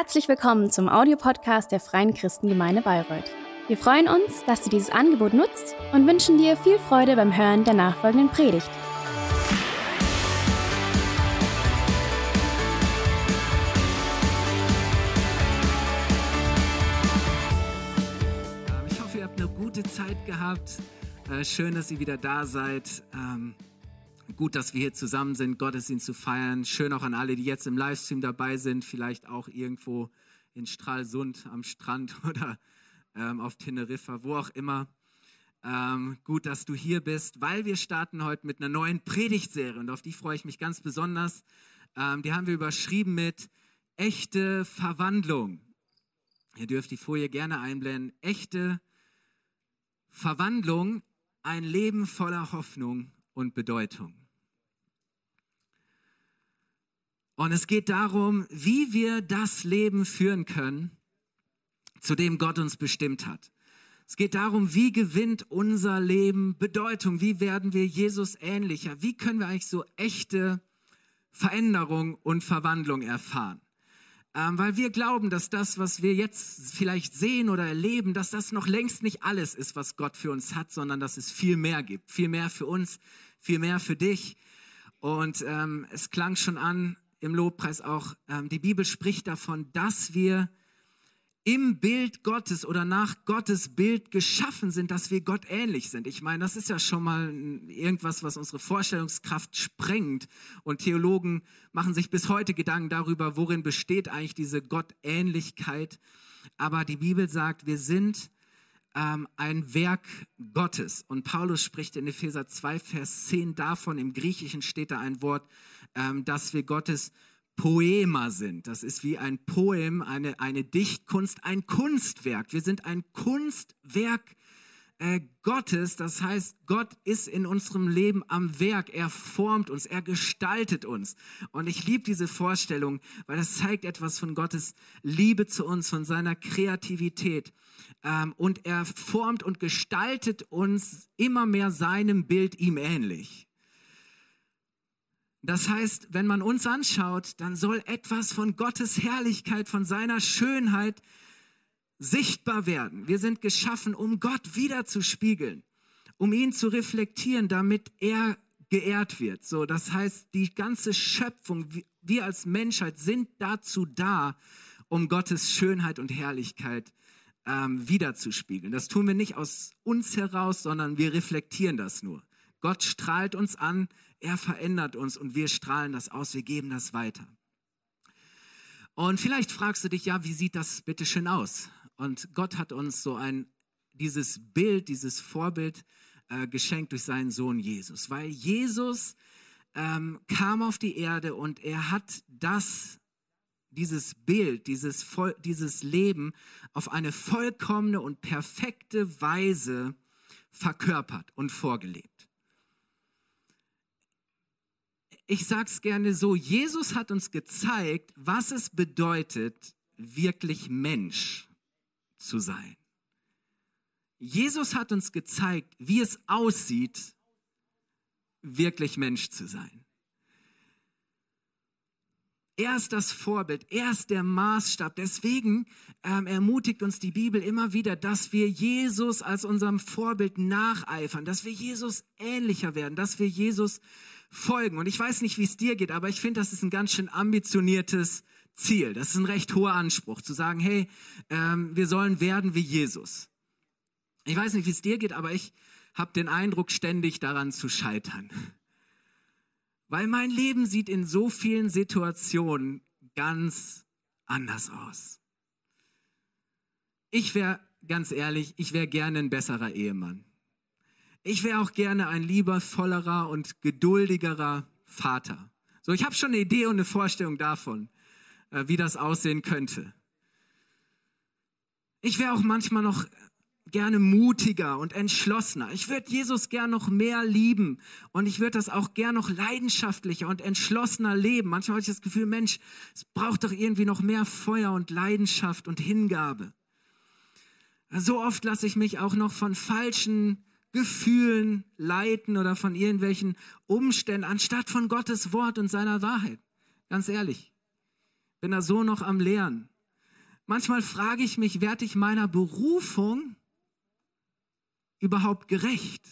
Herzlich willkommen zum Audiopodcast der Freien Christengemeinde Bayreuth. Wir freuen uns, dass du dieses Angebot nutzt und wünschen dir viel Freude beim Hören der nachfolgenden Predigt. Ähm, Ich hoffe, ihr habt eine gute Zeit gehabt. Äh, Schön, dass ihr wieder da seid. Gut, dass wir hier zusammen sind, Gottesdienst zu feiern. Schön auch an alle, die jetzt im Livestream dabei sind, vielleicht auch irgendwo in Stralsund am Strand oder ähm, auf Teneriffa, wo auch immer. Ähm, gut, dass du hier bist, weil wir starten heute mit einer neuen Predigtserie und auf die freue ich mich ganz besonders. Ähm, die haben wir überschrieben mit echte Verwandlung. Ihr dürft die Folie gerne einblenden. Echte Verwandlung, ein Leben voller Hoffnung und Bedeutung. Und es geht darum, wie wir das Leben führen können, zu dem Gott uns bestimmt hat. Es geht darum, wie gewinnt unser Leben Bedeutung? Wie werden wir Jesus ähnlicher? Wie können wir eigentlich so echte Veränderung und Verwandlung erfahren? Ähm, weil wir glauben, dass das, was wir jetzt vielleicht sehen oder erleben, dass das noch längst nicht alles ist, was Gott für uns hat, sondern dass es viel mehr gibt. Viel mehr für uns, viel mehr für dich. Und ähm, es klang schon an im Lobpreis auch, ähm, die Bibel spricht davon, dass wir im Bild Gottes oder nach Gottes Bild geschaffen sind, dass wir Gott ähnlich sind. Ich meine, das ist ja schon mal irgendwas, was unsere Vorstellungskraft sprengt. Und Theologen machen sich bis heute Gedanken darüber, worin besteht eigentlich diese Gottähnlichkeit. Aber die Bibel sagt, wir sind ähm, ein Werk Gottes. Und Paulus spricht in Epheser 2, Vers 10 davon, im Griechischen steht da ein Wort, ähm, dass wir Gottes Poema sind. Das ist wie ein Poem, eine, eine Dichtkunst, ein Kunstwerk. Wir sind ein Kunstwerk äh, Gottes. Das heißt, Gott ist in unserem Leben am Werk. Er formt uns, er gestaltet uns. Und ich liebe diese Vorstellung, weil das zeigt etwas von Gottes Liebe zu uns, von seiner Kreativität. Ähm, und er formt und gestaltet uns immer mehr seinem Bild ihm ähnlich. Das heißt, wenn man uns anschaut, dann soll etwas von Gottes Herrlichkeit, von seiner Schönheit sichtbar werden. Wir sind geschaffen, um Gott wiederzuspiegeln, um ihn zu reflektieren, damit er geehrt wird. So, das heißt, die ganze Schöpfung, wir als Menschheit sind dazu da, um Gottes Schönheit und Herrlichkeit ähm, wiederzuspiegeln. Das tun wir nicht aus uns heraus, sondern wir reflektieren das nur. Gott strahlt uns an, er verändert uns und wir strahlen das aus, wir geben das weiter. Und vielleicht fragst du dich, ja, wie sieht das bitte schön aus? Und Gott hat uns so ein, dieses Bild, dieses Vorbild äh, geschenkt durch seinen Sohn Jesus. Weil Jesus ähm, kam auf die Erde und er hat das, dieses Bild, dieses, dieses Leben auf eine vollkommene und perfekte Weise verkörpert und vorgelebt ich sage es gerne so, Jesus hat uns gezeigt, was es bedeutet, wirklich Mensch zu sein. Jesus hat uns gezeigt, wie es aussieht, wirklich Mensch zu sein. Er ist das Vorbild, er ist der Maßstab. Deswegen ähm, ermutigt uns die Bibel immer wieder, dass wir Jesus als unserem Vorbild nacheifern, dass wir Jesus ähnlicher werden, dass wir Jesus folgen. Und ich weiß nicht, wie es dir geht, aber ich finde, das ist ein ganz schön ambitioniertes Ziel. Das ist ein recht hoher Anspruch, zu sagen, hey, ähm, wir sollen werden wie Jesus. Ich weiß nicht, wie es dir geht, aber ich habe den Eindruck, ständig daran zu scheitern. Weil mein Leben sieht in so vielen Situationen ganz anders aus. Ich wäre, ganz ehrlich, ich wäre gerne ein besserer Ehemann. Ich wäre auch gerne ein liebevollerer und geduldigerer Vater. So, ich habe schon eine Idee und eine Vorstellung davon, äh, wie das aussehen könnte. Ich wäre auch manchmal noch gerne mutiger und entschlossener. Ich würde Jesus gern noch mehr lieben und ich würde das auch gern noch leidenschaftlicher und entschlossener leben. Manchmal habe ich das Gefühl, Mensch, es braucht doch irgendwie noch mehr Feuer und Leidenschaft und Hingabe. So oft lasse ich mich auch noch von falschen Gefühlen leiten oder von irgendwelchen Umständen, anstatt von Gottes Wort und seiner Wahrheit. Ganz ehrlich, bin da so noch am Lernen. Manchmal frage ich mich, werde ich meiner Berufung überhaupt gerecht?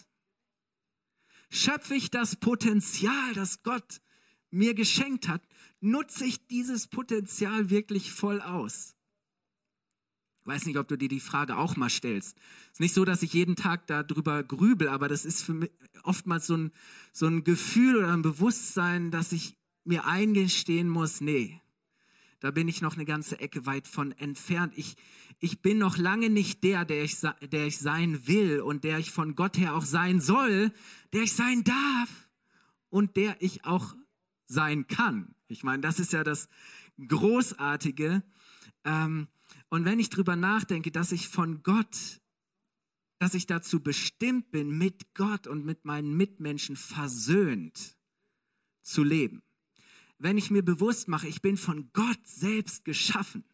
Schöpfe ich das Potenzial, das Gott mir geschenkt hat? Nutze ich dieses Potenzial wirklich voll aus? Ich weiß nicht, ob du dir die Frage auch mal stellst. Es ist nicht so, dass ich jeden Tag darüber grübel, aber das ist für mich oftmals so ein, so ein Gefühl oder ein Bewusstsein, dass ich mir eingestehen muss, nee, da bin ich noch eine ganze Ecke weit von entfernt. Ich, ich bin noch lange nicht der, der ich, der ich sein will und der ich von Gott her auch sein soll, der ich sein darf und der ich auch sein kann. Ich meine, das ist ja das Großartige. Ähm, und wenn ich drüber nachdenke, dass ich von Gott, dass ich dazu bestimmt bin, mit Gott und mit meinen Mitmenschen versöhnt zu leben. Wenn ich mir bewusst mache, ich bin von Gott selbst geschaffen.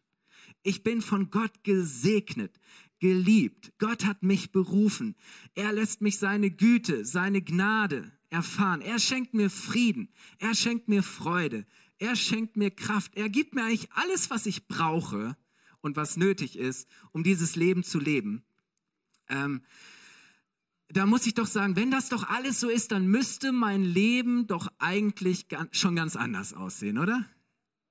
Ich bin von Gott gesegnet, geliebt. Gott hat mich berufen. Er lässt mich seine Güte, seine Gnade erfahren. Er schenkt mir Frieden. Er schenkt mir Freude. Er schenkt mir Kraft. Er gibt mir eigentlich alles, was ich brauche, und was nötig ist, um dieses Leben zu leben. Ähm, da muss ich doch sagen, wenn das doch alles so ist, dann müsste mein Leben doch eigentlich schon ganz anders aussehen, oder?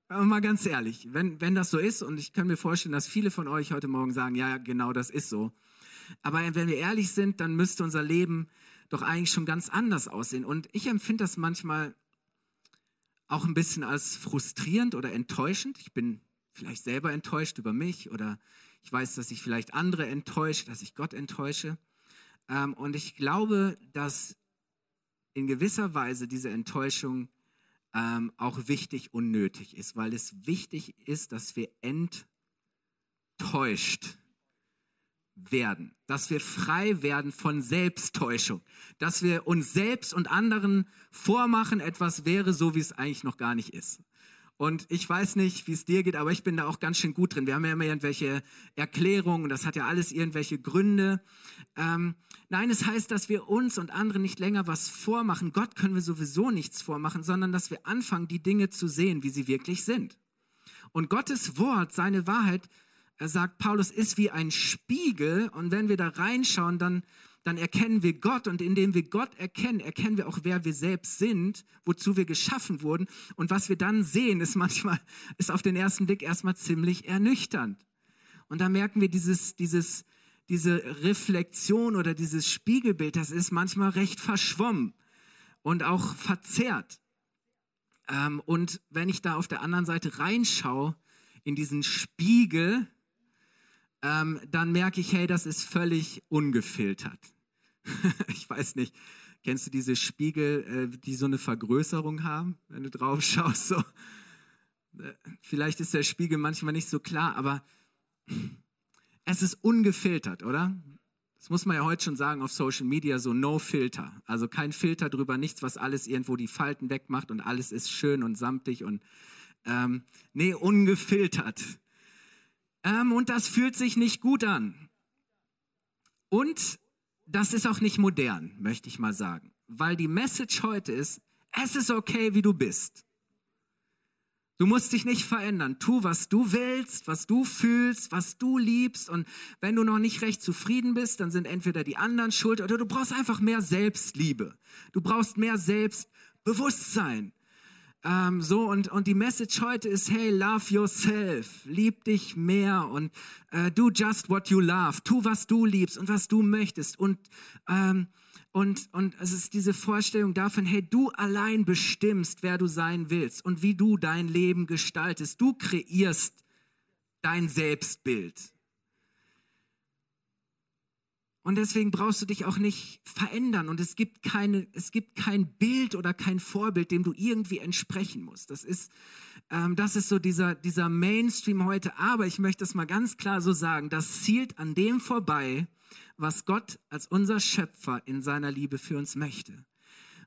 Aber mal ganz ehrlich, wenn, wenn das so ist, und ich kann mir vorstellen, dass viele von euch heute Morgen sagen, ja, genau das ist so. Aber wenn wir ehrlich sind, dann müsste unser Leben doch eigentlich schon ganz anders aussehen. Und ich empfinde das manchmal auch ein bisschen als frustrierend oder enttäuschend. Ich bin vielleicht selber enttäuscht über mich oder ich weiß, dass ich vielleicht andere enttäusche, dass ich Gott enttäusche. Ähm, und ich glaube, dass in gewisser Weise diese Enttäuschung ähm, auch wichtig und nötig ist, weil es wichtig ist, dass wir enttäuscht werden, dass wir frei werden von Selbsttäuschung, dass wir uns selbst und anderen vormachen, etwas wäre so, wie es eigentlich noch gar nicht ist. Und ich weiß nicht, wie es dir geht, aber ich bin da auch ganz schön gut drin. Wir haben ja immer irgendwelche Erklärungen, das hat ja alles irgendwelche Gründe. Ähm, nein, es heißt, dass wir uns und anderen nicht länger was vormachen. Gott können wir sowieso nichts vormachen, sondern dass wir anfangen, die Dinge zu sehen, wie sie wirklich sind. Und Gottes Wort, seine Wahrheit, er sagt Paulus, ist wie ein Spiegel. Und wenn wir da reinschauen, dann dann erkennen wir Gott und indem wir Gott erkennen, erkennen wir auch, wer wir selbst sind, wozu wir geschaffen wurden. Und was wir dann sehen, ist manchmal, ist auf den ersten Blick erstmal ziemlich ernüchternd. Und da merken wir dieses, dieses, diese Reflexion oder dieses Spiegelbild, das ist manchmal recht verschwommen und auch verzerrt. Ähm, und wenn ich da auf der anderen Seite reinschaue, in diesen Spiegel, ähm, dann merke ich, hey, das ist völlig ungefiltert. ich weiß nicht, kennst du diese Spiegel, äh, die so eine Vergrößerung haben, wenn du drauf schaust? So. Äh, vielleicht ist der Spiegel manchmal nicht so klar, aber es ist ungefiltert, oder? Das muss man ja heute schon sagen auf Social Media, so no Filter. Also kein Filter drüber, nichts, was alles irgendwo die Falten wegmacht und alles ist schön und samtig und ähm, nee, ungefiltert. Ähm, und das fühlt sich nicht gut an. Und das ist auch nicht modern, möchte ich mal sagen. Weil die Message heute ist, es ist okay, wie du bist. Du musst dich nicht verändern. Tu, was du willst, was du fühlst, was du liebst. Und wenn du noch nicht recht zufrieden bist, dann sind entweder die anderen schuld oder du brauchst einfach mehr Selbstliebe. Du brauchst mehr Selbstbewusstsein. Ähm, so, und, und die Message heute ist, hey, love yourself, lieb dich mehr und äh, do just what you love, tu, was du liebst und was du möchtest. Und, ähm, und, und es ist diese Vorstellung davon, hey, du allein bestimmst, wer du sein willst und wie du dein Leben gestaltest. Du kreierst dein Selbstbild. Und deswegen brauchst du dich auch nicht verändern. Und es gibt keine, es gibt kein Bild oder kein Vorbild, dem du irgendwie entsprechen musst. Das ist, ähm, das ist so dieser, dieser Mainstream heute. Aber ich möchte es mal ganz klar so sagen. Das zielt an dem vorbei, was Gott als unser Schöpfer in seiner Liebe für uns möchte.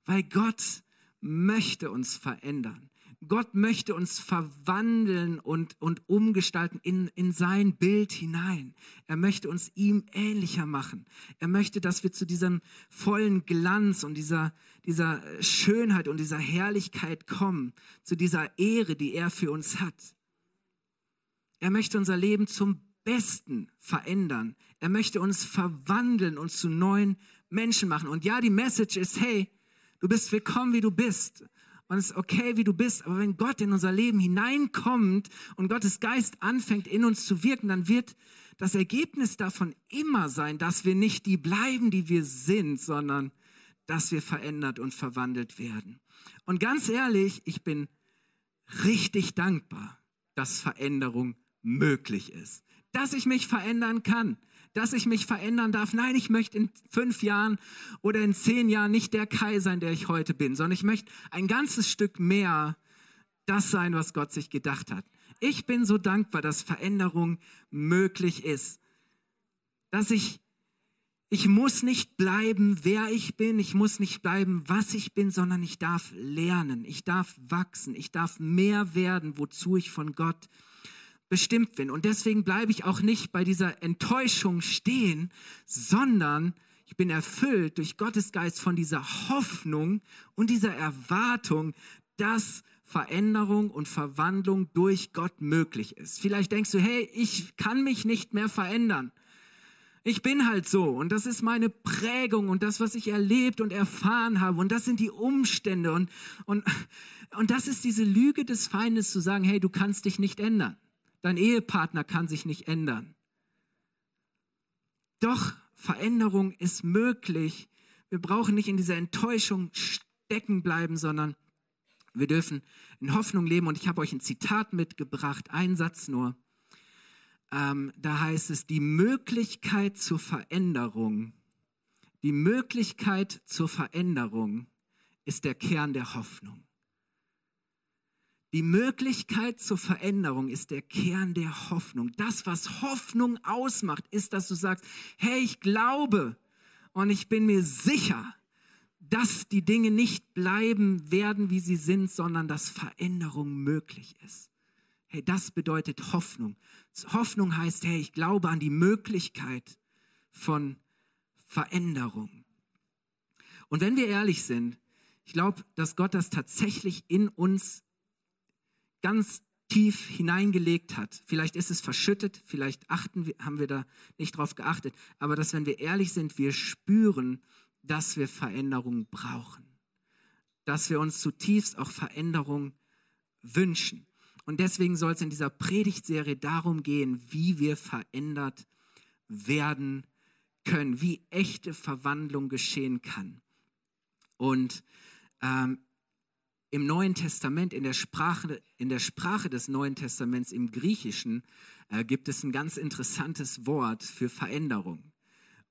Weil Gott möchte uns verändern. Gott möchte uns verwandeln und, und umgestalten in, in sein Bild hinein. Er möchte uns ihm ähnlicher machen. Er möchte, dass wir zu diesem vollen Glanz und dieser, dieser Schönheit und dieser Herrlichkeit kommen, zu dieser Ehre, die er für uns hat. Er möchte unser Leben zum Besten verändern. Er möchte uns verwandeln und zu neuen Menschen machen. Und ja, die Message ist, hey, du bist willkommen, wie du bist. Es ist okay, wie du bist. Aber wenn Gott in unser Leben hineinkommt und Gottes Geist anfängt, in uns zu wirken, dann wird das Ergebnis davon immer sein, dass wir nicht die bleiben, die wir sind, sondern dass wir verändert und verwandelt werden. Und ganz ehrlich, ich bin richtig dankbar, dass Veränderung möglich ist. Dass ich mich verändern kann, dass ich mich verändern darf. Nein, ich möchte in fünf Jahren oder in zehn Jahren nicht der Kai sein, der ich heute bin, sondern ich möchte ein ganzes Stück mehr das sein, was Gott sich gedacht hat. Ich bin so dankbar, dass Veränderung möglich ist. Dass ich, ich muss nicht bleiben, wer ich bin. Ich muss nicht bleiben, was ich bin, sondern ich darf lernen. Ich darf wachsen. Ich darf mehr werden, wozu ich von Gott bestimmt bin. Und deswegen bleibe ich auch nicht bei dieser Enttäuschung stehen, sondern ich bin erfüllt durch Gottes Geist von dieser Hoffnung und dieser Erwartung, dass Veränderung und Verwandlung durch Gott möglich ist. Vielleicht denkst du, hey, ich kann mich nicht mehr verändern. Ich bin halt so und das ist meine Prägung und das, was ich erlebt und erfahren habe und das sind die Umstände und, und, und das ist diese Lüge des Feindes zu sagen, hey, du kannst dich nicht ändern. Dein Ehepartner kann sich nicht ändern. Doch Veränderung ist möglich. Wir brauchen nicht in dieser Enttäuschung stecken bleiben, sondern wir dürfen in Hoffnung leben. Und ich habe euch ein Zitat mitgebracht, ein Satz nur. Ähm, da heißt es, die Möglichkeit zur Veränderung, die Möglichkeit zur Veränderung ist der Kern der Hoffnung. Die Möglichkeit zur Veränderung ist der Kern der Hoffnung. Das, was Hoffnung ausmacht, ist, dass du sagst, hey, ich glaube und ich bin mir sicher, dass die Dinge nicht bleiben werden, wie sie sind, sondern dass Veränderung möglich ist. Hey, das bedeutet Hoffnung. Hoffnung heißt, hey, ich glaube an die Möglichkeit von Veränderung. Und wenn wir ehrlich sind, ich glaube, dass Gott das tatsächlich in uns ganz tief hineingelegt hat. Vielleicht ist es verschüttet, vielleicht achten wir, haben wir da nicht drauf geachtet, aber dass, wenn wir ehrlich sind, wir spüren, dass wir Veränderung brauchen. Dass wir uns zutiefst auch Veränderung wünschen. Und deswegen soll es in dieser Predigtserie darum gehen, wie wir verändert werden können, wie echte Verwandlung geschehen kann. Und ähm, im Neuen Testament, in der Sprache, in der Sprache des Neuen Testaments, im Griechischen, äh, gibt es ein ganz interessantes Wort für Veränderung.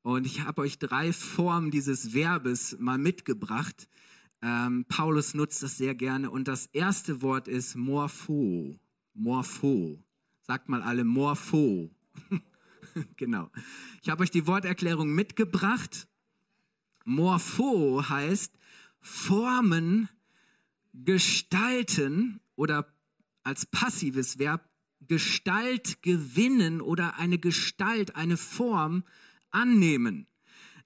Und ich habe euch drei Formen dieses Verbes mal mitgebracht. Ähm, Paulus nutzt das sehr gerne. Und das erste Wort ist morpho. Morpho. Sagt mal alle morpho. genau. Ich habe euch die Worterklärung mitgebracht. Morpho heißt Formen, gestalten oder als passives Verb Gestalt gewinnen oder eine Gestalt, eine Form annehmen.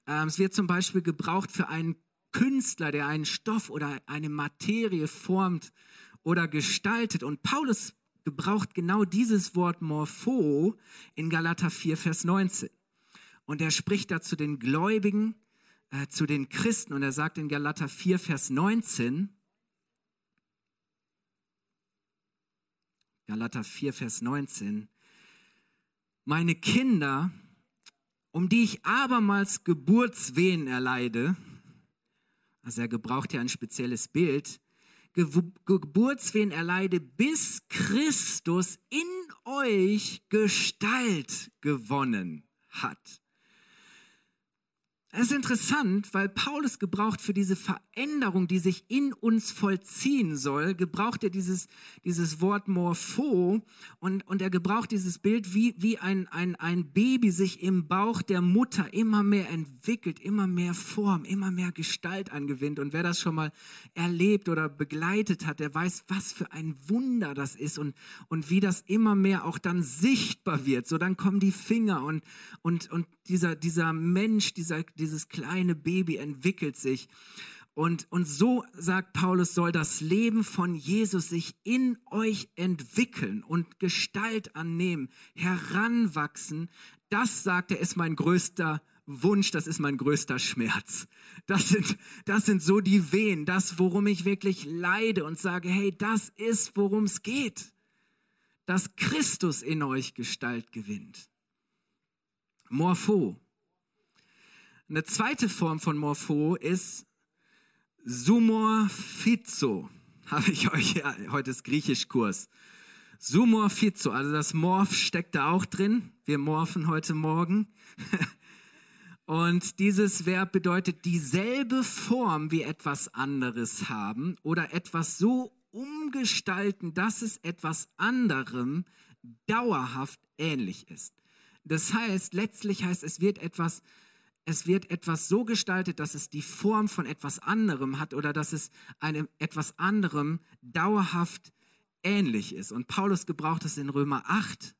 Ähm, es wird zum Beispiel gebraucht für einen Künstler, der einen Stoff oder eine Materie formt oder gestaltet. Und Paulus gebraucht genau dieses Wort Morpho in Galater 4, Vers 19. Und er spricht da zu den Gläubigen, äh, zu den Christen. Und er sagt in Galater 4, Vers 19, Galater 4, Vers 19. Meine Kinder, um die ich abermals Geburtswehen erleide, also er gebraucht ja ein spezielles Bild, Geburtswehen erleide, bis Christus in euch Gestalt gewonnen hat. Es ist interessant, weil Paulus gebraucht für diese Veränderung, die sich in uns vollziehen soll, gebraucht er dieses, dieses Wort Morpho und, und er gebraucht dieses Bild, wie, wie ein, ein, ein Baby sich im Bauch der Mutter immer mehr entwickelt, immer mehr Form, immer mehr Gestalt angewinnt. Und wer das schon mal erlebt oder begleitet hat, der weiß, was für ein Wunder das ist und, und wie das immer mehr auch dann sichtbar wird. So dann kommen die Finger und, und, und dieser, dieser Mensch, dieser, dieses kleine Baby entwickelt sich. Und, und so, sagt Paulus, soll das Leben von Jesus sich in euch entwickeln und Gestalt annehmen, heranwachsen. Das, sagt er, ist mein größter Wunsch, das ist mein größter Schmerz. Das sind, das sind so die Wehen, das, worum ich wirklich leide und sage, hey, das ist, worum es geht. Dass Christus in euch Gestalt gewinnt. Morpho. Eine zweite Form von Morpho ist Sumorphizo habe ich euch ja, heute ist Griechischkurs. Sumorphizo, also das Morph steckt da auch drin. Wir morphen heute Morgen. Und dieses Verb bedeutet dieselbe Form wie etwas anderes haben oder etwas so umgestalten, dass es etwas anderem dauerhaft ähnlich ist. Das heißt, letztlich heißt es wird etwas es wird etwas so gestaltet, dass es die Form von etwas anderem hat oder dass es einem etwas anderem dauerhaft ähnlich ist. Und Paulus gebraucht es in Römer 8,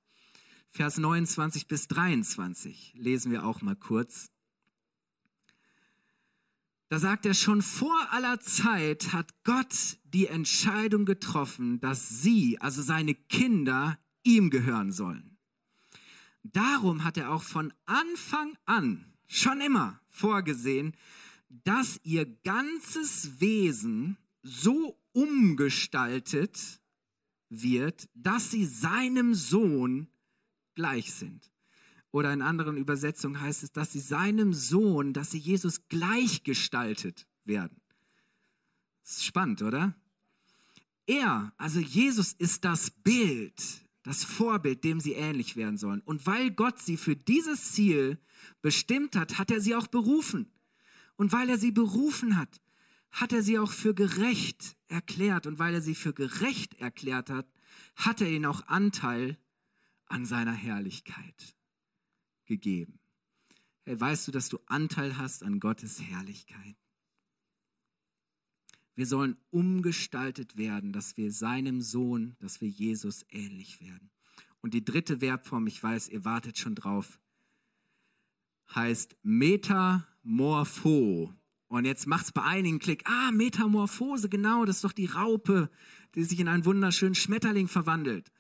Vers 29 bis 23. Lesen wir auch mal kurz. Da sagt er, schon vor aller Zeit hat Gott die Entscheidung getroffen, dass sie, also seine Kinder, ihm gehören sollen. Darum hat er auch von Anfang an schon immer vorgesehen, dass ihr ganzes Wesen so umgestaltet wird, dass sie seinem Sohn gleich sind. Oder in anderen Übersetzungen heißt es, dass sie seinem Sohn, dass sie Jesus gleichgestaltet werden. Das ist spannend, oder? Er, also Jesus ist das Bild, das Vorbild, dem sie ähnlich werden sollen. Und weil Gott sie für dieses Ziel bestimmt hat, hat er sie auch berufen. Und weil er sie berufen hat, hat er sie auch für gerecht erklärt. Und weil er sie für gerecht erklärt hat, hat er ihnen auch Anteil an seiner Herrlichkeit gegeben. Hey, weißt du, dass du Anteil hast an Gottes Herrlichkeit? Wir sollen umgestaltet werden, dass wir seinem Sohn, dass wir Jesus ähnlich werden. Und die dritte Verbform, ich weiß, ihr wartet schon drauf, heißt Metamorpho. Und jetzt macht es bei einigen Klick. Ah, Metamorphose, genau, das ist doch die Raupe, die sich in einen wunderschönen Schmetterling verwandelt.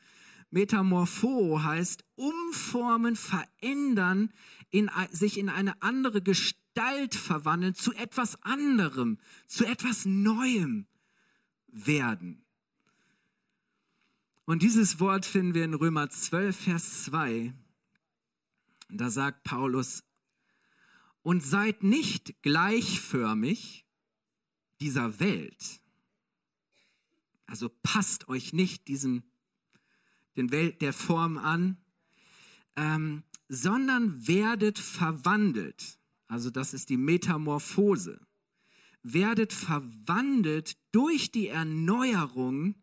Metamorpho heißt umformen, verändern, in, sich in eine andere Gestalt verwandeln, zu etwas anderem, zu etwas Neuem werden. Und dieses Wort finden wir in Römer 12, Vers 2. Da sagt Paulus, und seid nicht gleichförmig dieser Welt. Also passt euch nicht diesem, den Welt der Form an, ähm, sondern werdet verwandelt. Also das ist die Metamorphose. Werdet verwandelt durch die Erneuerung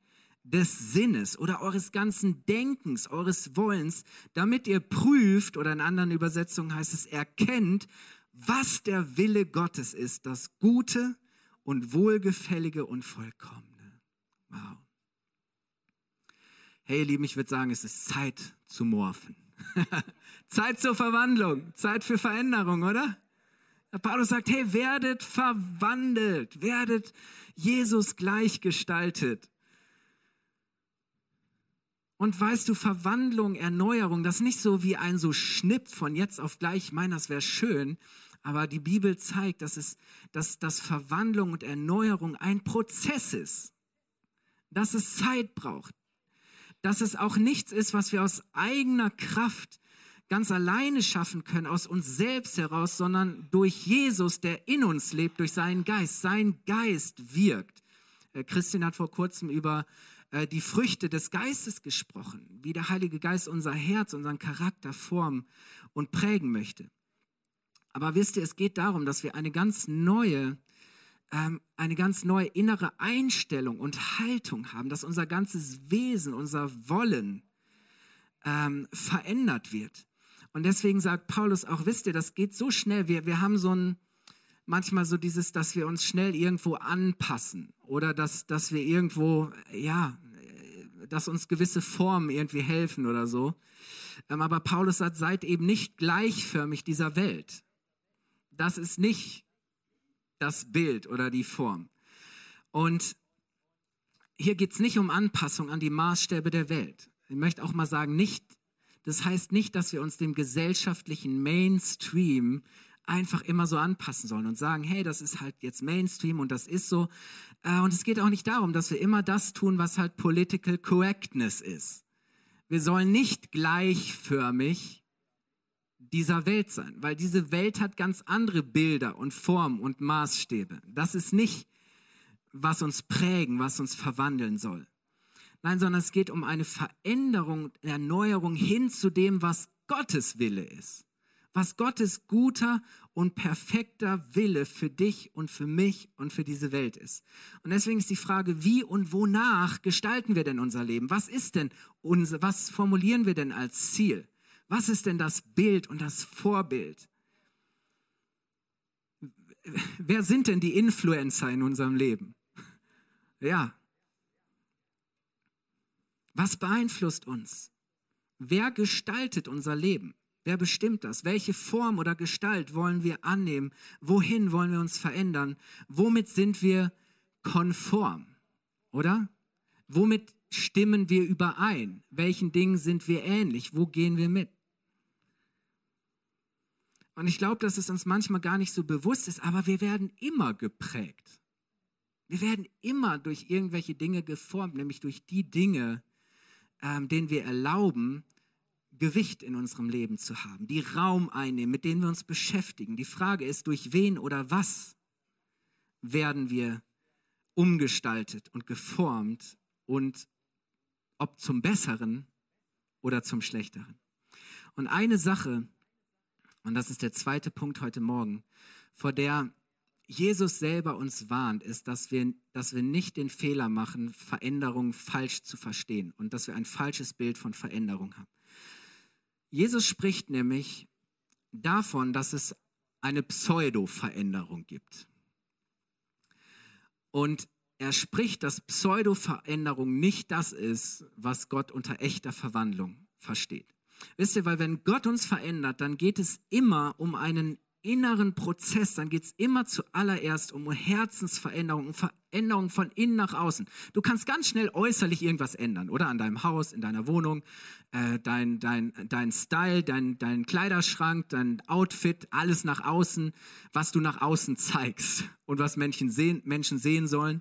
des Sinnes oder eures ganzen Denkens, eures Wollens, damit ihr prüft, oder in anderen Übersetzungen heißt es, erkennt, was der Wille Gottes ist, das Gute und Wohlgefällige und Vollkommene. Wow. Hey, ihr Lieben, ich würde sagen, es ist Zeit zu morphen. Zeit zur Verwandlung, Zeit für Veränderung, oder? Paulus sagt, hey, werdet verwandelt, werdet Jesus gleichgestaltet. Und weißt du, Verwandlung, Erneuerung, das ist nicht so wie ein so Schnipp von jetzt auf gleich, ich meine, das wäre schön, aber die Bibel zeigt, dass, es, dass, dass Verwandlung und Erneuerung ein Prozess ist, dass es Zeit braucht, dass es auch nichts ist, was wir aus eigener Kraft ganz alleine schaffen können, aus uns selbst heraus, sondern durch Jesus, der in uns lebt, durch seinen Geist. Sein Geist wirkt. Äh, Christian hat vor kurzem über äh, die Früchte des Geistes gesprochen, wie der Heilige Geist unser Herz, unseren Charakter formen und prägen möchte. Aber wisst ihr, es geht darum, dass wir eine ganz neue, ähm, eine ganz neue innere Einstellung und Haltung haben, dass unser ganzes Wesen, unser Wollen ähm, verändert wird. Und deswegen sagt Paulus auch, wisst ihr, das geht so schnell. Wir, wir haben so ein, manchmal so dieses, dass wir uns schnell irgendwo anpassen oder dass, dass wir irgendwo, ja, dass uns gewisse Formen irgendwie helfen oder so. Ähm, aber Paulus sagt, seid eben nicht gleichförmig dieser Welt das ist nicht das Bild oder die Form. Und hier geht es nicht um Anpassung an die Maßstäbe der Welt. Ich möchte auch mal sagen, nicht, das heißt nicht, dass wir uns dem gesellschaftlichen Mainstream einfach immer so anpassen sollen und sagen, hey, das ist halt jetzt Mainstream und das ist so. Äh, und es geht auch nicht darum, dass wir immer das tun, was halt Political Correctness ist. Wir sollen nicht gleichförmig dieser Welt sein, weil diese Welt hat ganz andere Bilder und Formen und Maßstäbe. Das ist nicht, was uns prägen, was uns verwandeln soll. Nein, sondern es geht um eine Veränderung, Erneuerung hin zu dem, was Gottes Wille ist. Was Gottes guter und perfekter Wille für dich und für mich und für diese Welt ist. Und deswegen ist die Frage, wie und wonach gestalten wir denn unser Leben? Was ist denn unser, was formulieren wir denn als Ziel? Was ist denn das Bild und das Vorbild? Wer sind denn die Influencer in unserem Leben? Ja. Was beeinflusst uns? Wer gestaltet unser Leben? Wer bestimmt das? Welche Form oder Gestalt wollen wir annehmen? Wohin wollen wir uns verändern? Womit sind wir konform? Oder? Womit stimmen wir überein? Welchen Dingen sind wir ähnlich? Wo gehen wir mit? Und ich glaube, dass es uns manchmal gar nicht so bewusst ist, aber wir werden immer geprägt. Wir werden immer durch irgendwelche Dinge geformt, nämlich durch die Dinge, ähm, denen wir erlauben, Gewicht in unserem Leben zu haben, die Raum einnehmen, mit denen wir uns beschäftigen. Die Frage ist, durch wen oder was werden wir umgestaltet und geformt und ob zum Besseren oder zum Schlechteren. Und eine Sache, und das ist der zweite Punkt heute Morgen, vor der Jesus selber uns warnt, ist, dass wir, dass wir nicht den Fehler machen, Veränderung falsch zu verstehen und dass wir ein falsches Bild von Veränderung haben. Jesus spricht nämlich davon, dass es eine Pseudo-Veränderung gibt. Und er spricht, dass Pseudo-Veränderung nicht das ist, was Gott unter echter Verwandlung versteht. Wisst ihr, weil wenn Gott uns verändert, dann geht es immer um einen inneren Prozess, dann geht es immer zuallererst um Herzensveränderung, um Veränderung von innen nach außen. Du kannst ganz schnell äußerlich irgendwas ändern, oder? An deinem Haus, in deiner Wohnung, äh, dein, dein, dein Style, dein, dein Kleiderschrank, dein Outfit, alles nach außen, was du nach außen zeigst und was Menschen sehen, Menschen sehen sollen.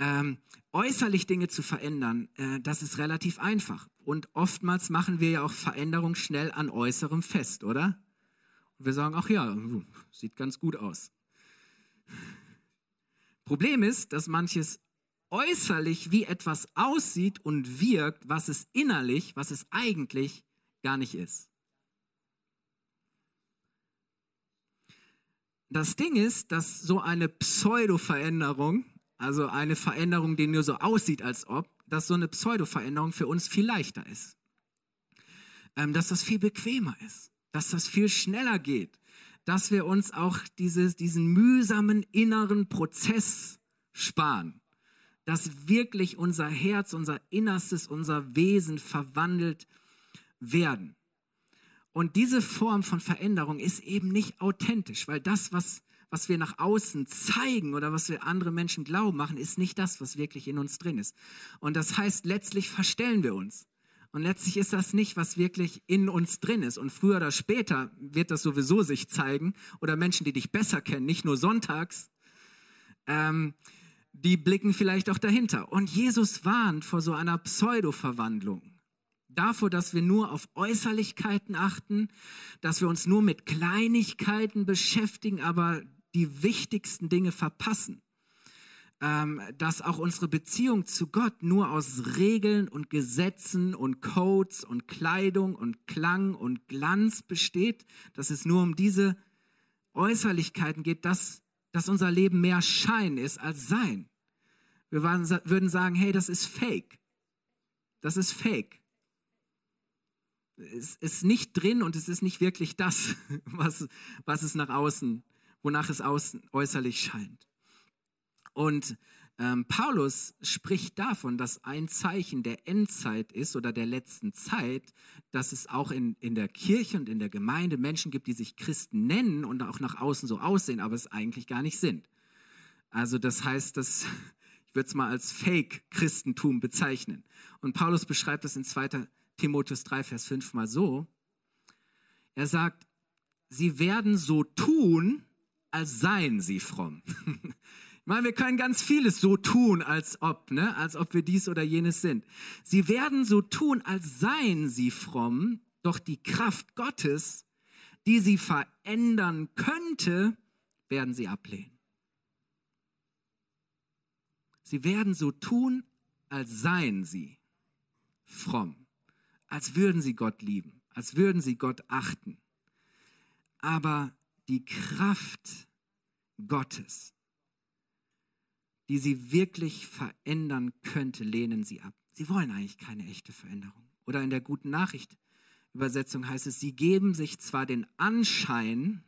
Ähm, äußerlich Dinge zu verändern, äh, das ist relativ einfach. Und oftmals machen wir ja auch Veränderung schnell an Äußerem fest, oder? Und wir sagen, ach ja, sieht ganz gut aus. Problem ist, dass manches äußerlich wie etwas aussieht und wirkt, was es innerlich, was es eigentlich gar nicht ist. Das Ding ist, dass so eine Pseudo-Veränderung, also eine Veränderung, die nur so aussieht, als ob, dass so eine Pseudo-Veränderung für uns viel leichter ist. Ähm, dass das viel bequemer ist dass das viel schneller geht, dass wir uns auch dieses, diesen mühsamen inneren Prozess sparen, dass wirklich unser Herz, unser Innerstes, unser Wesen verwandelt werden. Und diese Form von Veränderung ist eben nicht authentisch, weil das, was, was wir nach außen zeigen oder was wir andere Menschen glauben machen, ist nicht das, was wirklich in uns drin ist. Und das heißt, letztlich verstellen wir uns. Und letztlich ist das nicht, was wirklich in uns drin ist. Und früher oder später wird das sowieso sich zeigen. Oder Menschen, die dich besser kennen, nicht nur sonntags, ähm, die blicken vielleicht auch dahinter. Und Jesus warnt vor so einer Pseudo-Verwandlung. Davor, dass wir nur auf Äußerlichkeiten achten, dass wir uns nur mit Kleinigkeiten beschäftigen, aber die wichtigsten Dinge verpassen ähm, dass auch unsere Beziehung zu Gott nur aus Regeln und Gesetzen und Codes und Kleidung und Klang und Glanz besteht, dass es nur um diese Äußerlichkeiten geht, dass, dass unser Leben mehr Schein ist als Sein. Wir waren, würden sagen, hey, das ist Fake. Das ist Fake. Es ist nicht drin und es ist nicht wirklich das, was, was es nach außen, wonach es außen, äußerlich scheint. Und Ähm, Paulus spricht davon, dass ein Zeichen der Endzeit ist oder der letzten Zeit, dass es auch in, in der Kirche und in der Gemeinde Menschen gibt, die sich Christen nennen und auch nach außen so aussehen, aber es eigentlich gar nicht sind. Also das heißt, dass ich würde es mal als Fake-Christentum bezeichnen. Und Paulus beschreibt das in 2. Timotheus 3, Vers 5 mal so. Er sagt, sie werden so tun, als seien sie fromm. Ich meine, wir können ganz vieles so tun, als ob, ne? als ob wir dies oder jenes sind. Sie werden so tun, als seien sie fromm, doch die Kraft Gottes, die sie verändern könnte, werden sie ablehnen. Sie werden so tun, als seien sie fromm, als würden sie Gott lieben, als würden sie Gott achten. Aber die Kraft Gottes, die sie wirklich verändern könnte, lehnen sie ab. Sie wollen eigentlich keine echte Veränderung. Oder in der guten Nachricht Übersetzung heißt es, sie geben sich zwar den Anschein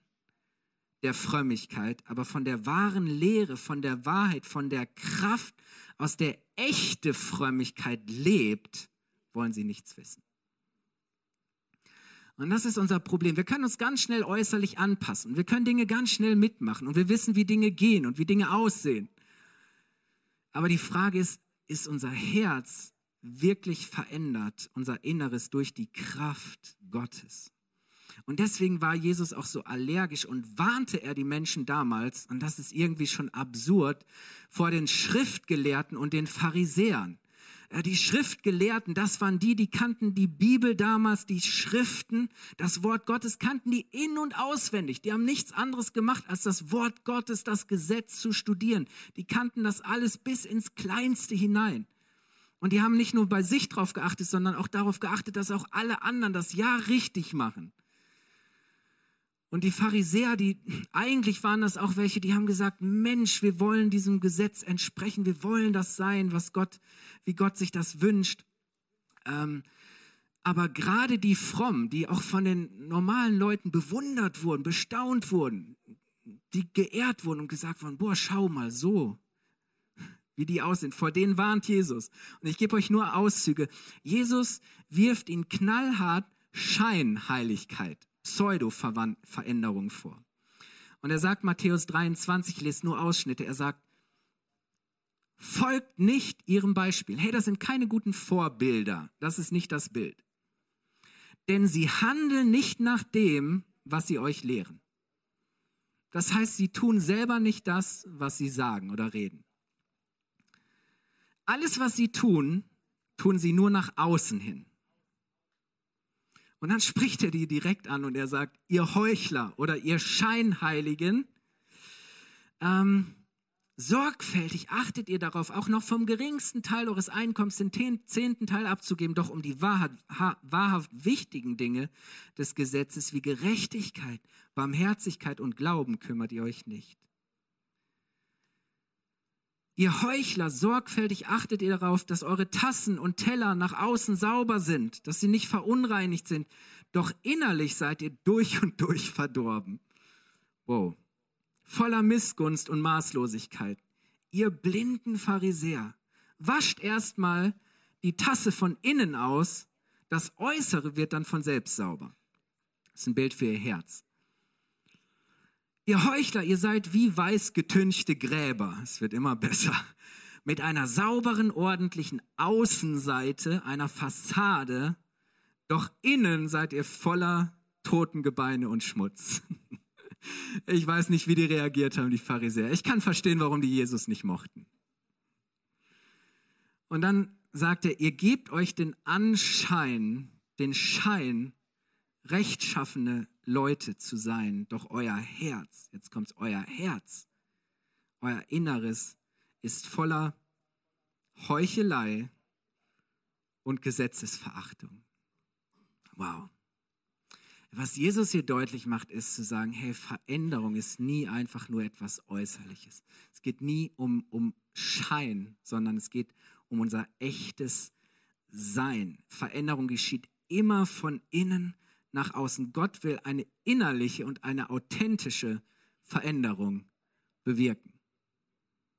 der Frömmigkeit, aber von der wahren Lehre, von der Wahrheit, von der Kraft, aus der echte Frömmigkeit lebt, wollen sie nichts wissen. Und das ist unser Problem. Wir können uns ganz schnell äußerlich anpassen. Wir können Dinge ganz schnell mitmachen und wir wissen, wie Dinge gehen und wie Dinge aussehen. Aber die Frage ist, ist unser Herz wirklich verändert, unser Inneres durch die Kraft Gottes? Und deswegen war Jesus auch so allergisch und warnte er die Menschen damals, und das ist irgendwie schon absurd, vor den Schriftgelehrten und den Pharisäern. Äh, die Schriftgelehrten, das waren die, die kannten die Bibel damals, die Schriften, das Wort Gottes kannten die in und auswendig. Die haben nichts anderes gemacht, als das Wort Gottes, das Gesetz zu studieren. Die kannten das alles bis ins Kleinste hinein. Und die haben nicht nur bei sich drauf geachtet, sondern auch darauf geachtet, dass auch alle anderen das Ja richtig machen. Und die Pharisäer, die eigentlich waren das auch welche, die haben gesagt, Mensch, wir wollen diesem Gesetz entsprechen, wir wollen das sein, was Gott, wie Gott sich das wünscht. Ähm, aber gerade die Frommen, die auch von den normalen Leuten bewundert wurden, bestaunt wurden, die geehrt wurden und gesagt wurden, boah, schau mal so, wie die aussehen. Vor denen warnt Jesus. Und ich gebe euch nur Auszüge. Jesus wirft ihnen knallhart Scheinheiligkeit Pseudo-Veränderung vor. Und er sagt Matthäus 23, ich lese nur Ausschnitte, er sagt, folgt nicht ihrem Beispiel. Hey, das sind keine guten Vorbilder, das ist nicht das Bild. Denn sie handeln nicht nach dem, was sie euch lehren. Das heißt, sie tun selber nicht das, was sie sagen oder reden. Alles, was sie tun, tun sie nur nach außen hin. Und dann spricht er die direkt an und er sagt, ihr Heuchler oder ihr Scheinheiligen, ähm, sorgfältig achtet ihr darauf, auch noch vom geringsten Teil eures Einkommens den zehnten Teil abzugeben, doch um die wahrhaft, wahrhaft wichtigen Dinge des Gesetzes wie Gerechtigkeit, Barmherzigkeit und Glauben kümmert ihr euch nicht. Ihr Heuchler, sorgfältig achtet ihr darauf, dass eure Tassen und Teller nach außen sauber sind, dass sie nicht verunreinigt sind, doch innerlich seid ihr durch und durch verdorben. Wow. Voller Missgunst und Maßlosigkeit. Ihr blinden Pharisäer, wascht erstmal die Tasse von innen aus, das Äußere wird dann von selbst sauber. Das ist ein Bild für ihr Herz. Ihr Heuchler, ihr seid wie weiß getünchte Gräber. Es wird immer besser. Mit einer sauberen, ordentlichen Außenseite, einer Fassade, doch innen seid ihr voller Totengebeine und Schmutz. Ich weiß nicht, wie die reagiert haben, die Pharisäer. Ich kann verstehen, warum die Jesus nicht mochten. Und dann sagt er, ihr gebt euch den Anschein, den Schein, rechtschaffene Leute zu sein, doch euer Herz, jetzt kommt euer Herz, euer Inneres ist voller Heuchelei und Gesetzesverachtung. Wow. Was Jesus hier deutlich macht, ist zu sagen, hey, Veränderung ist nie einfach nur etwas Äußerliches. Es geht nie um, um Schein, sondern es geht um unser echtes Sein. Veränderung geschieht immer von innen nach außen. Gott will eine innerliche und eine authentische Veränderung bewirken.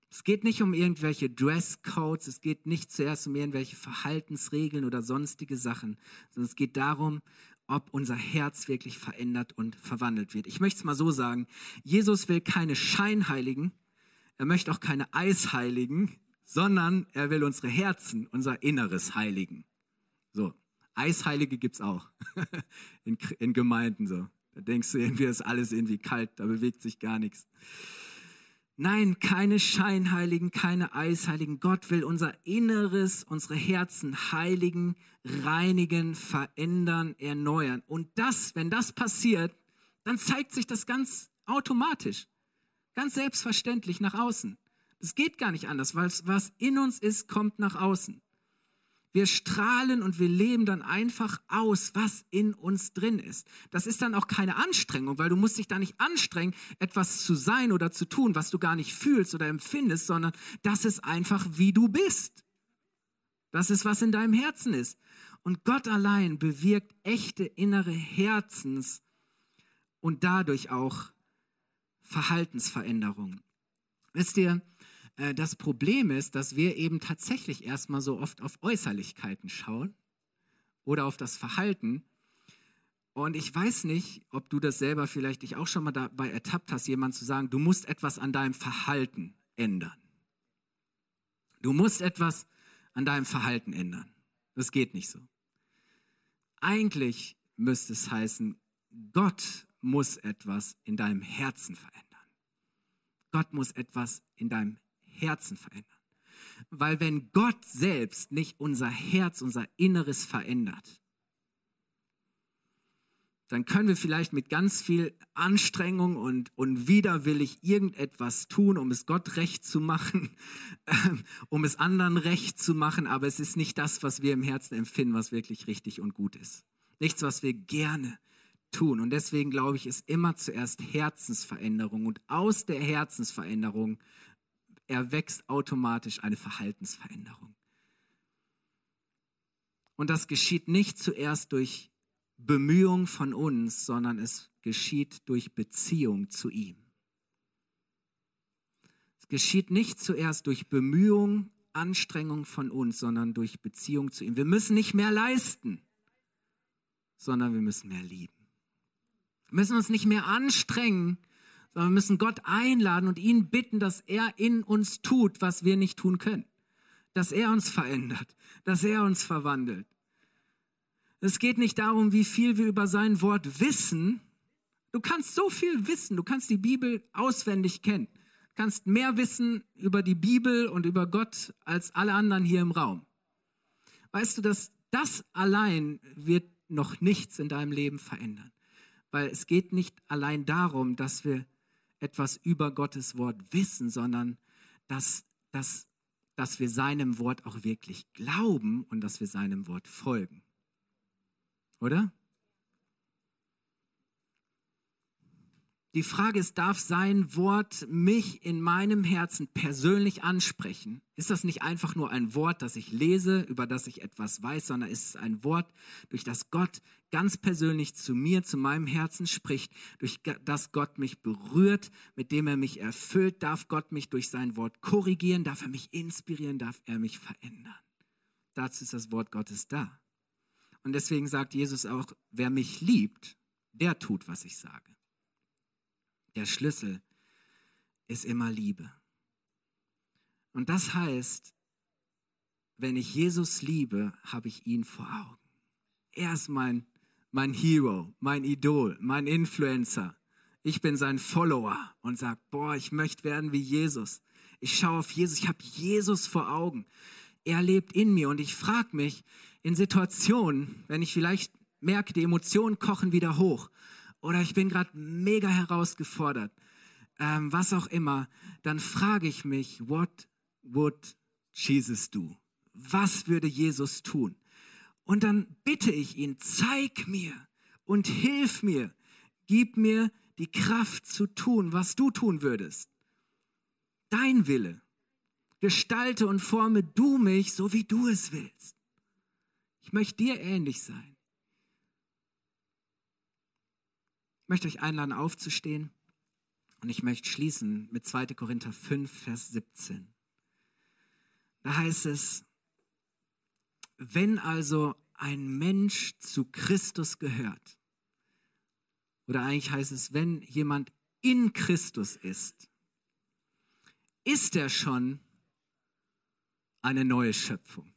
Es geht nicht um irgendwelche Dresscodes, es geht nicht zuerst um irgendwelche Verhaltensregeln oder sonstige Sachen, sondern es geht darum, ob unser Herz wirklich verändert und verwandelt wird. Ich möchte es mal so sagen, Jesus will keine Scheinheiligen, er möchte auch keine Eisheiligen, sondern er will unsere Herzen, unser Inneres heiligen. So, Eisheilige gibt es auch in, in Gemeinden so. Da denkst du irgendwie, ist alles irgendwie kalt, da bewegt sich gar nichts. Nein, keine Scheinheiligen, keine Eisheiligen. Gott will unser Inneres, unsere Herzen heiligen, reinigen, verändern, erneuern. Und das, wenn das passiert, dann zeigt sich das ganz automatisch, ganz selbstverständlich nach außen. Es geht gar nicht anders, weil was in uns ist, kommt nach außen. Wir strahlen und wir leben dann einfach aus, was in uns drin ist. Das ist dann auch keine Anstrengung, weil du musst dich da nicht anstrengen, etwas zu sein oder zu tun, was du gar nicht fühlst oder empfindest, sondern das ist einfach, wie du bist. Das ist, was in deinem Herzen ist. Und Gott allein bewirkt echte innere Herzens und dadurch auch Verhaltensveränderungen. Wisst ihr, äh, das Problem ist, dass wir eben tatsächlich erstmal so oft auf Äußerlichkeiten schauen oder auf das Verhalten. Und ich weiß nicht, ob du das selber vielleicht dich auch schon mal dabei ertappt hast, jemand zu sagen, du musst etwas an deinem Verhalten ändern. Du musst etwas an deinem Verhalten ändern. Das geht nicht so. Eigentlich müsste es heißen, Gott muss etwas in deinem Herzen verändern. Gott muss etwas in deinem Herzen verändern. Weil wenn Gott selbst nicht unser Herz, unser Inneres verändert, dann können wir vielleicht mit ganz viel Anstrengung und, und widerwillig irgendetwas tun, um es Gott recht zu machen, um es anderen recht zu machen, aber es ist nicht das, was wir im Herzen empfinden, was wirklich richtig und gut ist. Nichts, was wir gerne tun. Und deswegen glaube ich, ist immer zuerst Herzensveränderung und aus der Herzensveränderung erwächst automatisch eine Verhaltensveränderung. Und das geschieht nicht zuerst durch Bemühung von uns, sondern es geschieht durch Beziehung zu ihm. Es geschieht nicht zuerst durch Bemühung, Anstrengung von uns, sondern durch Beziehung zu ihm. Wir müssen nicht mehr leisten, sondern wir müssen mehr lieben. Wir müssen uns nicht mehr anstrengen, sondern wir müssen Gott einladen und ihn bitten, dass er in uns tut, was wir nicht tun können. Dass er uns verändert, dass er uns verwandelt. Es geht nicht darum, wie viel wir über sein Wort wissen. Du kannst so viel wissen, du kannst die Bibel auswendig kennen. Du kannst mehr wissen über die Bibel und über Gott als alle anderen hier im Raum. Weißt du, dass das allein wird noch nichts in deinem Leben verändern. Weil es geht nicht allein darum, dass wir etwas über Gottes Wort wissen, sondern dass, dass, dass wir seinem Wort auch wirklich glauben und dass wir seinem Wort folgen. Oder? Die Frage ist, darf sein Wort mich in meinem Herzen persönlich ansprechen? Ist das nicht einfach nur ein Wort, das ich lese, über das ich etwas weiß, sondern ist es ein Wort, durch das Gott ganz persönlich zu mir, zu meinem Herzen spricht, durch das Gott mich berührt, mit dem er mich erfüllt? Darf Gott mich durch sein Wort korrigieren? Darf er mich inspirieren? Darf er mich verändern? Dazu ist das Wort Gottes da. Und deswegen sagt Jesus auch, wer mich liebt, der tut, was ich sage. Der Schlüssel ist immer Liebe. Und das heißt, wenn ich Jesus liebe, habe ich ihn vor Augen. Er ist mein, mein Hero, mein Idol, mein Influencer. Ich bin sein Follower und sage, boah, ich möchte werden wie Jesus. Ich schaue auf Jesus, ich habe Jesus vor Augen. Er lebt in mir und ich frage mich in Situationen, wenn ich vielleicht merke, die Emotionen kochen wieder hoch oder ich bin gerade mega herausgefordert, ähm, was auch immer, dann frage ich mich, what would Jesus do? Was würde Jesus tun? Und dann bitte ich ihn, zeig mir und hilf mir, gib mir die Kraft zu tun, was du tun würdest. Dein Wille. Gestalte und forme du mich, so wie du es willst. Ich möchte dir ähnlich sein. Ich möchte euch einladen, aufzustehen. Und ich möchte schließen mit 2. Korinther 5, Vers 17. Da heißt es, wenn also ein Mensch zu Christus gehört, oder eigentlich heißt es, wenn jemand in Christus ist, ist er schon eine neue Schöpfung.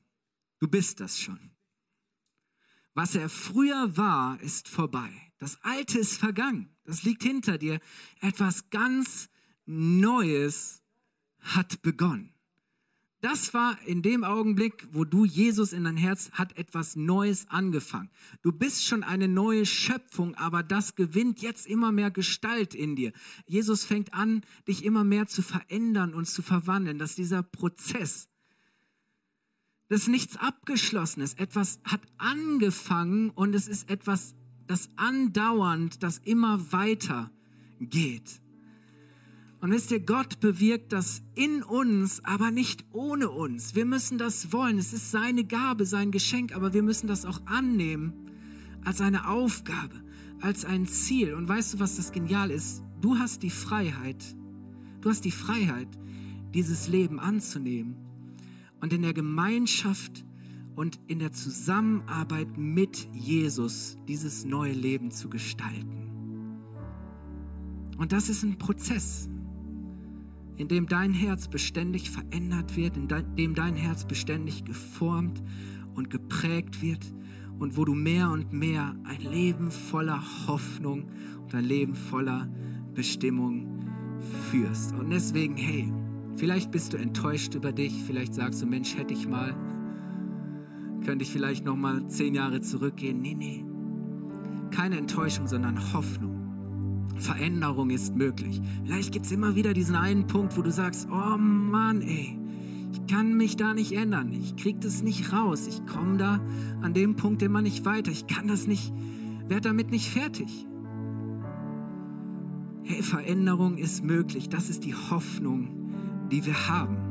Du bist das schon. Was er früher war, ist vorbei. Das Alte ist vergangen. Das liegt hinter dir. Etwas ganz Neues hat begonnen. Das war in dem Augenblick, wo du Jesus in dein Herz hat etwas Neues angefangen. Du bist schon eine neue Schöpfung, aber das gewinnt jetzt immer mehr Gestalt in dir. Jesus fängt an, dich immer mehr zu verändern und zu verwandeln, dass dieser Prozess, das ist nichts Abgeschlossenes, etwas hat angefangen und es ist etwas, das andauernd, das immer weiter geht. Und wisst ihr, Gott bewirkt das in uns, aber nicht ohne uns. Wir müssen das wollen. Es ist seine Gabe, sein Geschenk, aber wir müssen das auch annehmen als eine Aufgabe, als ein Ziel. Und weißt du, was das genial ist? Du hast die Freiheit, du hast die Freiheit, dieses Leben anzunehmen und in der Gemeinschaft und in der Zusammenarbeit mit Jesus dieses neue Leben zu gestalten. Und das ist ein Prozess in dem dein Herz beständig verändert wird, in dem dein Herz beständig geformt und geprägt wird und wo du mehr und mehr ein Leben voller Hoffnung und ein Leben voller Bestimmung führst. Und deswegen, hey, vielleicht bist du enttäuscht über dich, vielleicht sagst du, Mensch, hätte ich mal, könnte ich vielleicht noch mal zehn Jahre zurückgehen. Nee, nee, keine Enttäuschung, sondern Hoffnung. Veränderung ist möglich. Vielleicht gibt es immer wieder diesen einen Punkt, wo du sagst, oh Mann, ey, ich kann mich da nicht ändern. Ich krieg das nicht raus. Ich komme da an dem Punkt immer nicht weiter. Ich kann das nicht, werde damit nicht fertig. Hey, Veränderung ist möglich. Das ist die Hoffnung, die wir haben.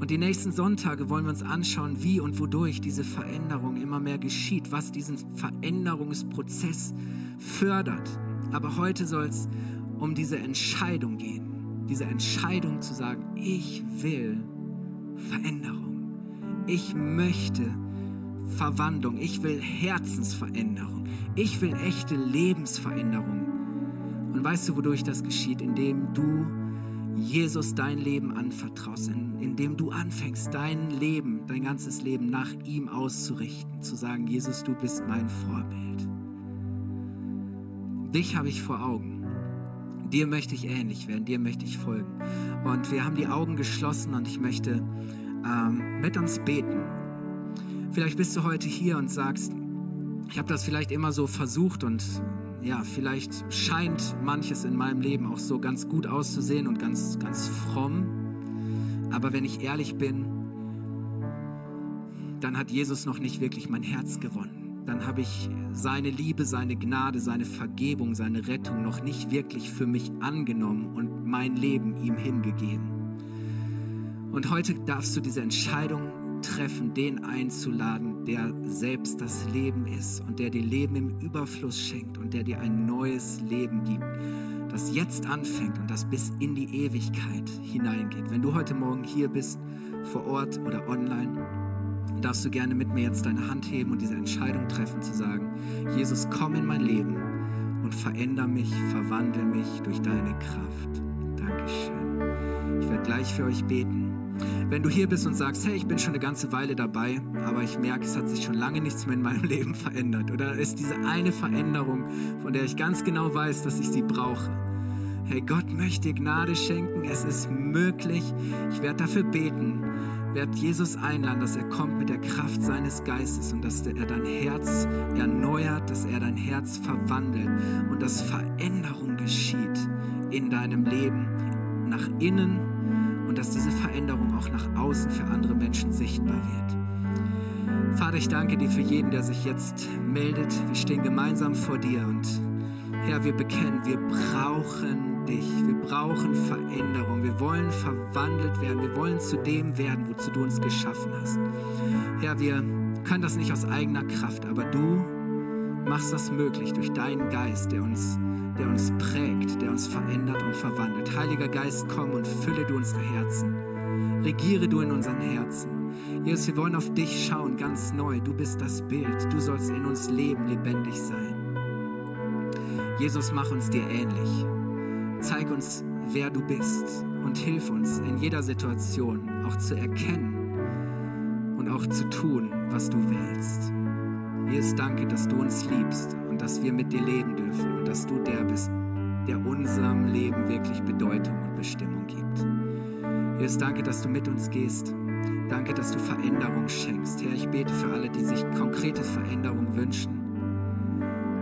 Und die nächsten Sonntage wollen wir uns anschauen, wie und wodurch diese Veränderung immer mehr geschieht, was diesen Veränderungsprozess fördert. Aber heute soll es um diese Entscheidung gehen. Diese Entscheidung zu sagen, ich will Veränderung. Ich möchte Verwandlung. Ich will Herzensveränderung. Ich will echte Lebensveränderung. Und weißt du, wodurch das geschieht? Indem du Jesus dein Leben anvertraust, indem du anfängst, dein Leben, dein ganzes Leben nach ihm auszurichten, zu sagen, Jesus, du bist mein Vorbild. Dich habe ich vor Augen. Dir möchte ich ähnlich werden, dir möchte ich folgen. Und wir haben die Augen geschlossen und ich möchte ähm, mit uns beten. Vielleicht bist du heute hier und sagst, ich habe das vielleicht immer so versucht und ja, vielleicht scheint manches in meinem Leben auch so ganz gut auszusehen und ganz, ganz fromm. Aber wenn ich ehrlich bin, dann hat Jesus noch nicht wirklich mein Herz gewonnen dann habe ich seine Liebe, seine Gnade, seine Vergebung, seine Rettung noch nicht wirklich für mich angenommen und mein Leben ihm hingegeben. Und heute darfst du diese Entscheidung treffen, den einzuladen, der selbst das Leben ist und der dir Leben im Überfluss schenkt und der dir ein neues Leben gibt, das jetzt anfängt und das bis in die Ewigkeit hineingeht. Wenn du heute Morgen hier bist, vor Ort oder online, darfst du gerne mit mir jetzt deine Hand heben und diese Entscheidung treffen, zu sagen, Jesus, komm in mein Leben und veränder mich, verwandle mich durch deine Kraft. Dankeschön. Ich werde gleich für euch beten. Wenn du hier bist und sagst, hey, ich bin schon eine ganze Weile dabei, aber ich merke, es hat sich schon lange nichts mehr in meinem Leben verändert. Oder ist diese eine Veränderung, von der ich ganz genau weiß, dass ich sie brauche. Hey, Gott möchte Gnade schenken. Es ist möglich. Ich werde dafür beten werde Jesus einladen, dass er kommt mit der Kraft seines Geistes und dass er dein Herz erneuert, dass er dein Herz verwandelt und dass Veränderung geschieht in deinem Leben nach innen dass diese Veränderung auch nach außen für andere Menschen sichtbar wird. Vater, ich danke dir für jeden, der sich jetzt meldet. Wir stehen gemeinsam vor dir und Herr, wir bekennen, wir brauchen dich. Wir brauchen Veränderung. Wir wollen verwandelt werden. Wir wollen zu dem werden, wozu du uns geschaffen hast. Herr, wir können das nicht aus eigener Kraft, aber du machst das möglich durch deinen Geist, der uns der uns prägt, der uns verändert und verwandelt. Heiliger Geist, komm und fülle du unsere Herzen. Regiere du in unseren Herzen. Jesus, wir wollen auf dich schauen, ganz neu. Du bist das Bild. Du sollst in uns leben, lebendig sein. Jesus, mach uns dir ähnlich. Zeig uns, wer du bist und hilf uns in jeder Situation auch zu erkennen und auch zu tun, was du willst. Jesus, danke, dass du uns liebst dass wir mit dir leben dürfen und dass du der bist, der unserem Leben wirklich Bedeutung und Bestimmung gibt. Jesus, danke, dass du mit uns gehst. Danke, dass du Veränderung schenkst. Herr, ich bete für alle, die sich konkrete Veränderung wünschen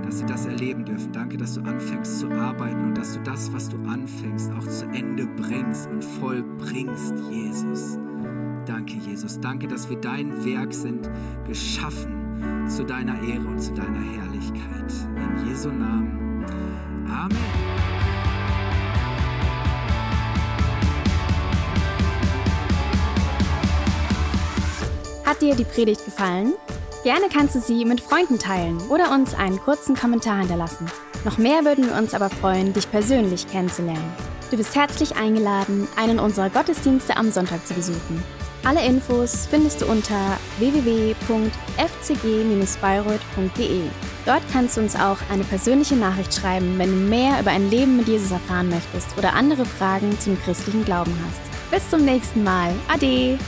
dass sie das erleben dürfen. Danke, dass du anfängst zu arbeiten und dass du das, was du anfängst, auch zu Ende bringst und vollbringst, Jesus. Danke, Jesus. Danke, dass wir dein Werk sind, geschaffen zu deiner Ehre und zu deiner Herrlichkeit. In Jesu Namen. Amen. Hat dir die Predigt gefallen? Gerne kannst du sie mit Freunden teilen oder uns einen kurzen Kommentar hinterlassen. Noch mehr würden wir uns aber freuen, dich persönlich kennenzulernen. Du bist herzlich eingeladen, einen unserer Gottesdienste am Sonntag zu besuchen. Alle Infos findest du unter www.fcg-bayreuth.de. Dort kannst du uns auch eine persönliche Nachricht schreiben, wenn du mehr über ein Leben mit Jesus erfahren möchtest oder andere Fragen zum christlichen Glauben hast. Bis zum nächsten Mal. Ade!